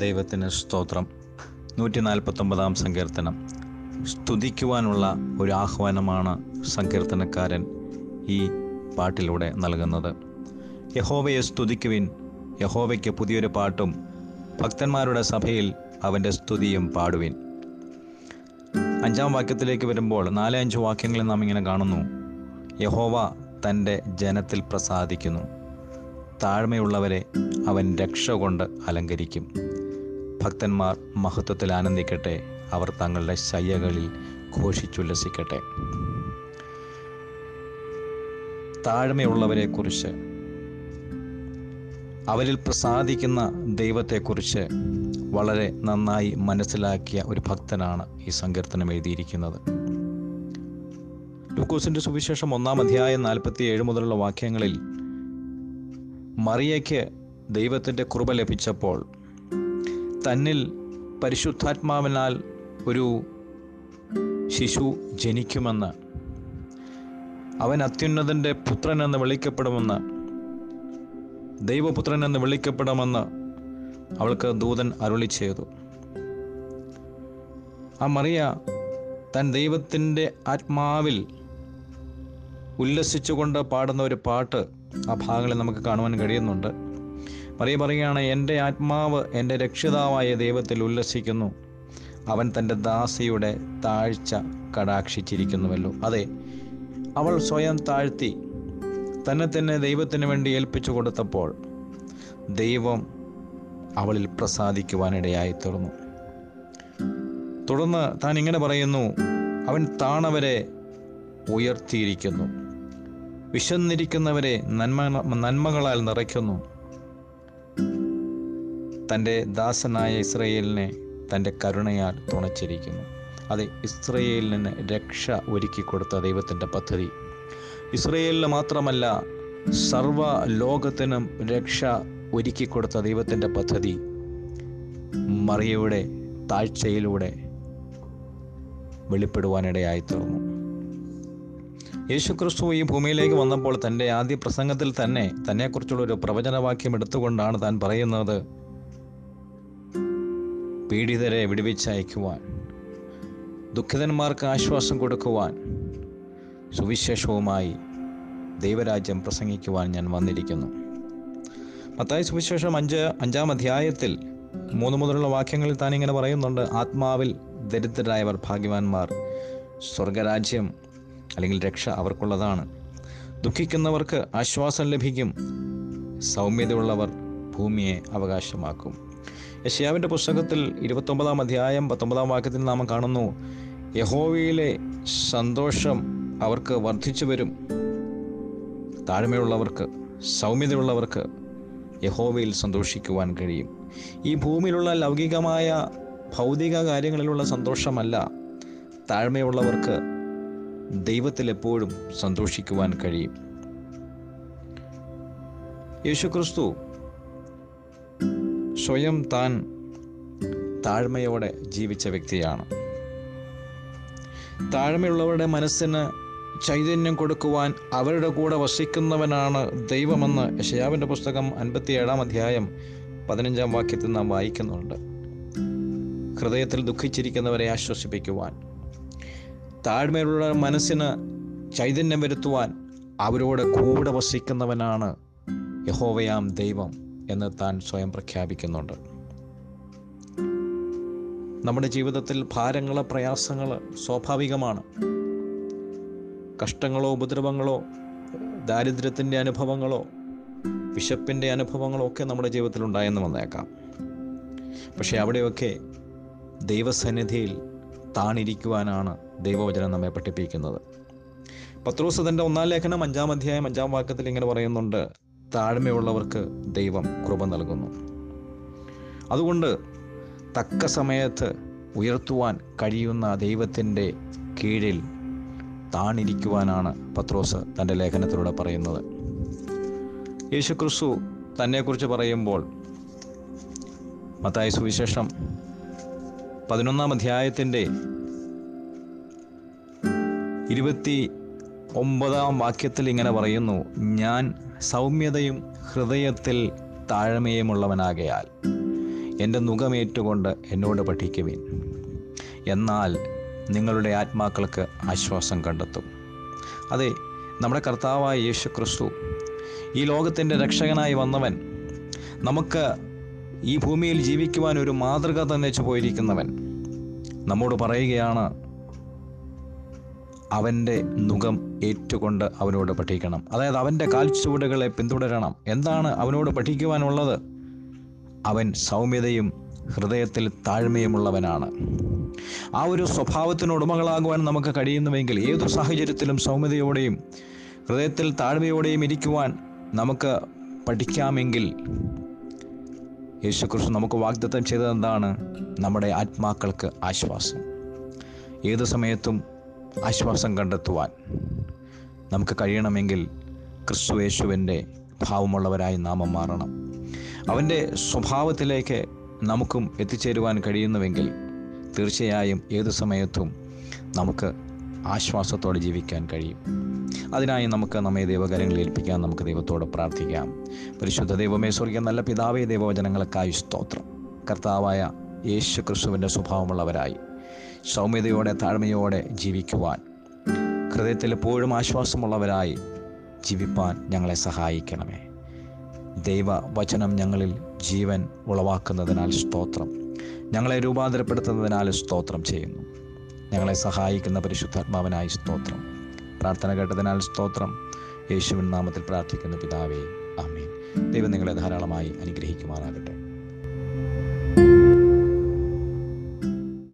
ദൈവത്തിന് സ്തോത്രം. നൂറ്റി നാൽപ്പത്തൊമ്പതാം സങ്കീർത്തനം. സ്തുതിക്കുവാനുള്ള ഒരു ആഹ്വാനമാണ് സങ്കീർത്തനക്കാരൻ ഈ പാട്ടിലൂടെ നൽകുന്നത്. യഹോവയെ സ്തുതിക്കുവിൻ. യഹോവയ്ക്ക് പുതിയൊരു പാട്ടും ഭക്തന്മാരുടെ സഭയിൽ അവന്റെ സ്തുതിയും പാടുവിൻ. അഞ്ചാം വാക്യത്തിലേക്ക് വരുമ്പോൾ നാല് അഞ്ച് വാക്യങ്ങളിൽ നാം ഇങ്ങനെ കാണുന്നു. യഹോവ തന്റെ ജനത്തിൽ പ്രസാദിക്കുന്നു. താഴ്മയുള്ളവരെ അവൻ രക്ഷ കൊണ്ട് അലങ്കരിക്കും. ഭക്തന്മാർ മഹത്വത്തിൽ ആനന്ദിക്കട്ടെ. അവർ തങ്ങളുടെ ശയ്യകളിൽ ഘോഷിച്ചുല്ലസിക്കട്ടെ. താഴ്മയുള്ളവരെക്കുറിച്ച് അവരിൽ പ്രസാദിക്കുന്ന ദൈവത്തെക്കുറിച്ച് വളരെ നന്നായി മനസ്സിലാക്കിയ ഒരു ഭക്തനാണ് ഈ സങ്കീർത്തനം എഴുതിയിരിക്കുന്നത്. ലൂക്കോസിന്റെ സുവിശേഷം ഒന്നാം അധ്യായം നാൽപ്പത്തി ഏഴ് മുതലുള്ള വാക്യങ്ങളിൽ മറിയയ്ക്ക് ദൈവത്തിന്റെ കൃപ ലഭിച്ചപ്പോൾ തന്നിൽ പരിശുദ്ധാത്മാവിനാൽ ഒരു ശിശു ജനിക്കുമെന്ന് അവൻ അത്യുന്നതന്റെ പുത്രനെന്ന് വിളിക്കപ്പെടുമെന്ന് ദൈവപുത്രൻ എന്ന് വിളിക്കപ്പെടുമെന്ന് അവൾക്ക് ദൂതൻ അരുളി ചെയ്തു. ആ മറിയ താൻ ദൈവത്തിന്റെ ആത്മാവിൽ ഉല്ലസിച്ചുകൊണ്ട് പാടുന്ന ഒരു പാട്ട് ആ ഭാഗങ്ങളിൽ നമുക്ക് കാണുവാൻ കഴിയുന്നുണ്ട്. മറിയ പറയുകയാണ് എന്റെ ആത്മാവ് എന്റെ രക്ഷിതാവായ ദൈവത്തിൽ ഉല്ലസിക്കുന്നു. അവൻ തന്റെ ദാസിയുടെ താഴ്ച കടാക്ഷിച്ചിരിക്കുന്നുവല്ലോ. അതെ അവൾ സ്വയം താഴ്ത്തി തന്നെ തന്നെ ദൈവത്തിന് വേണ്ടി ഏൽപ്പിച്ചു കൊടുത്തപ്പോൾ ദൈവം അവളിൽ പ്രസാദിക്കുവാനിടയായി തീർന്നു തുടർന്ന് താൻ ഇങ്ങനെ പറയുന്നു അവൻ താണവരെ ഉയർത്തിയിരിക്കുന്നു. വിശന്നിരിക്കുന്നവരെ നന്മ നന്മകളാൽ നിറയ്ക്കുന്നു. തന്റെ ദാസനായ ഇസ്രയേലിനെ തന്റെ കരുണയാൽ തുണച്ചിരിക്കുന്നു. അത് ഇസ്രയേലിന് രക്ഷ ഒരുക്കി കൊടുത്ത ദൈവത്തിന്റെ പദ്ധതി. ഇസ്രയേലിന് മാത്രമല്ല സർവ ലോകത്തിനും രക്ഷ ഒരുക്കി കൊടുത്ത ദൈവത്തിന്റെ പദ്ധതി മറിയയുടെ താഴ്ചയിലൂടെ വെളിപ്പെടുവാനിടയായി തീർന്നു യേശുക്രിസ്തു ഈ ഭൂമിയിലേക്ക് വന്നപ്പോൾ തന്റെ ആദ്യ പ്രസംഗത്തിൽ തന്നെ തന്നെക്കുറിച്ചുള്ള ഒരു പ്രവചനവാക്യം എടുത്തുകൊണ്ടാണ് താൻ പറയുന്നത് പീഡിതരെ വിടുവിച്ചയക്കുവാൻ ദുഃഖിതന്മാർക്ക് ആശ്വാസം കൊടുക്കുവാൻ സുവിശേഷവുമായി ദൈവരാജ്യം പ്രസംഗിക്കുവാൻ ഞാൻ വന്നിരിക്കുന്നു. മത്തായ സുവിശേഷം അഞ്ച് അഞ്ചാം അധ്യായത്തിൽ മൂന്ന് മുതലുള്ള വാക്യങ്ങളിൽ താൻ ഇങ്ങനെ പറയുന്നുണ്ട് ആത്മാവിൽ ദരിദ്രരായവർ ഭാഗ്യവാന്മാർ സ്വർഗരാജ്യം അല്ലെങ്കിൽ രക്ഷ അവർക്കുള്ളതാണ്. ദുഃഖിക്കുന്നവർക്ക് ആശ്വാസം ലഭിക്കും സൗമ്യതയുള്ളവർ ഭൂമിയെ അവകാശമാക്കും. യശയാവിന്റെ പുസ്തകത്തിൽ ഇരുപത്തൊമ്പതാം അധ്യായം പത്തൊമ്പതാം വാക്യത്തിൽ നാം കാണുന്നു യഹോവയിലെ സന്തോഷം അവർക്ക് വർദ്ധിച്ചു വരും. താഴ്മയുള്ളവർക്ക് സൗമ്യതയുള്ളവർക്ക് യഹോവയിൽ സന്തോഷിക്കുവാൻ കഴിയും. ഈ ഭൂമിയിലുള്ള ലൗകികമായ ഭൗതിക കാര്യങ്ങളിലുള്ള സന്തോഷമല്ല താഴ്മയുള്ളവർക്ക് ദൈവത്തിൽ എപ്പോഴും സന്തോഷിക്കുവാൻ കഴിയും. യേശുക്രിസ്തു സ്വയം താൻ താഴ്മയോടെ ജീവിച്ച വ്യക്തിയാണ്. താഴ്മയുള്ളവരുടെ മനസ്സിന് ചൈതന്യം കൊടുക്കുവാൻ അവരുടെ കൂടെ വസിക്കുന്നവനാണ് ദൈവമെന്ന് യശയാവിന്റെ പുസ്തകം അൻപത്തിയേഴാം അധ്യായം പതിനഞ്ചാം വാക്യത്തിൽ നാം വായിക്കുന്നുണ്ട്. ഹൃദയത്തിൽ ദുഃഖിച്ചിരിക്കുന്നവരെ ആശ്വസിപ്പിക്കുവാൻ താഴ്മയുള്ള മനസ്സിന് ചൈതന്യം വരുത്തുവാൻ അവരോട് കൂടെ വസിക്കുന്നവനാണ് യഹോവയാം ദൈവം. എന്ന് താൻ സ്വയം പ്രഖ്യാപിക്കുന്നുണ്ട്. നമ്മുടെ ജീവിതത്തിൽ ഭാരങ്ങൾ പ്രയാസങ്ങൾ സ്വാഭാവികമാണ്. കഷ്ടങ്ങളോ ഉപദ്രവങ്ങളോ ദാരിദ്ര്യത്തിന്റെ അനുഭവങ്ങളോ വിശപ്പിന്റെ അനുഭവങ്ങളോ ഒക്കെ നമ്മുടെ ജീവിതത്തിൽ ഉണ്ടായെന്ന് വന്നേക്കാം. പക്ഷെ അവിടെയൊക്കെ ദൈവസന്നിധിയിൽ താണിരിക്കുവാനാണ് ദൈവവചനം നമ്മെ പഠിപ്പിക്കുന്നത്. പത്രോസ് തന്റെ ഒന്നാം ലേഖനം അഞ്ചാം അധ്യായം അഞ്ചാം വാക്യത്തിൽ ഇങ്ങനെ പറയുന്നുണ്ട്. താഴ്മയുള്ളവർക്ക് ദൈവം കൃപ നൽകുന്നു. അതുകൊണ്ട് തക്ക സമയത്ത് ഉയർത്തുവാൻ കഴിയുന്ന ദൈവത്തിന്റെ കീഴിൽ താണിരിക്കുവാനാണ് പത്രോസ് തന്റെ ലേഖനത്തിലൂടെ പറയുന്നത്. യേശുക്രിസ്തു തന്നെക്കുറിച്ച് പറയുമ്പോൾ മത്തായ സുവിശേഷം പതിനൊന്നാം അധ്യായത്തിന്റെ ഇരുപത്തി ഒമ്പതാം വാക്യത്തിൽ ഇങ്ങനെ പറയുന്നു ഞാൻ സൗമ്യതയും ഹൃദയത്തിൽ താഴ്മയുമുള്ളവനാകയാൽ എന്റെ നുഖമേറ്റുകൊണ്ട് എന്നോട് പഠിക്കുവിൻ. എന്നാൽ നിങ്ങളുടെ ആത്മാക്കൾക്ക് ആശ്വാസം കണ്ടെത്തും. അതെ നമ്മുടെ കർത്താവായ യേശു ക്രിസ്തു ഈ ലോകത്തിന്റെ രക്ഷകനായി വന്നവൻ നമുക്ക് ഈ ഭൂമിയിൽ ജീവിക്കുവാൻ ഒരു മാതൃക തന്നേച്ചു പോയിരിക്കുന്നവൻ നമ്മോട് പറയുകയാണ് അവന്റെ മുഖം ഏറ്റുകൊണ്ട് അവനോട് പഠിക്കണം. അതായത് അവന്റെ കാൽച്ചുവടുകളെ പിന്തുടരണം. എന്താണ് അവനോട് പഠിക്കുവാനുള്ളത്? അവൻ സൗമ്യതയും ഹൃദയത്തിൽ താഴ്മയുമുള്ളവനാണ്. ആ ഒരു സ്വഭാവത്തിന് ഉടമകളാകുവാൻ നമുക്ക് കഴിയുന്നുവെങ്കിൽ ഏതു സാഹചര്യത്തിലും സൗമ്യതയോടെയും ഹൃദയത്തിൽ താഴ്മയോടെയും ഇരിക്കുവാൻ നമുക്ക് പഠിക്കാമെങ്കിൽ യേശുക്രിസ്തു നമുക്ക് വാഗ്ദത്തം ചെയ്തത് എന്താണ്? നമ്മുടെ ആത്മാക്കൾക്ക് ആശ്വാസം. ഏത് സമയത്തും ആശ്വാസം കണ്ടെത്തുവാൻ നമുക്ക് കഴിയണമെങ്കിൽ ക്രിസ്തു യേശുവിന്റെ ഭാവമുള്ളവരായി നാമം മാറണം. അവന്റെ സ്വഭാവത്തിലേക്ക് നമുക്കും എത്തിച്ചേരുവാൻ കഴിയുന്നുവെങ്കിൽ തീർച്ചയായും ഏത് സമയത്തും നമുക്ക് ആശ്വാസത്തോടെ ജീവിക്കാൻ കഴിയും. അതിനായി നമുക്ക് നമ്മെ ദൈവകാര്യങ്ങളിൽ ഏൽപ്പിക്കാൻ നമുക്ക് ദൈവത്തോട് പ്രാർത്ഥിക്കാം. പരിശുദ്ധ ദൈവമേ സ്വർഗീയ നല്ല പിതാവേ ദൈവവചനങ്ങൾക്കായി സ്തോത്രം. കർത്താവായ യേശു ക്രിസ്തുവിന്റെ സ്വഭാവമുള്ളവരായി സൗമ്യതയോടെ താഴ്മയോടെ ജീവിക്കുവാൻ. ഹൃദയത്തിൽ എപ്പോഴും ആശ്വാസമുള്ളവരായി ജീവിപ്പാൻ ഞങ്ങളെ സഹായിക്കണമേ. ദൈവവചനം ഞങ്ങളിൽ ജീവൻ ഉളവാക്കുന്നതിനാൽ സ്തോത്രം. ഞങ്ങളെ രൂപാന്തരപ്പെടുത്തുന്നതിനാൽ സ്തോത്രം ചെയ്യുന്നു. ഞങ്ങളെ സഹായിക്കുന്ന പരിശുദ്ധാത്മാവനായി സ്തോത്രം. പ്രാർത്ഥന കേട്ടതിനാൽ സ്തോത്രം. യേശുവിൻ നാമത്തിൽ പ്രാർത്ഥിക്കുന്ന പിതാവേ ആമേൻ. ദൈവം നിങ്ങളെ ധാരാളമായി അനുഗ്രഹിക്കുമാറാകട്ടെ.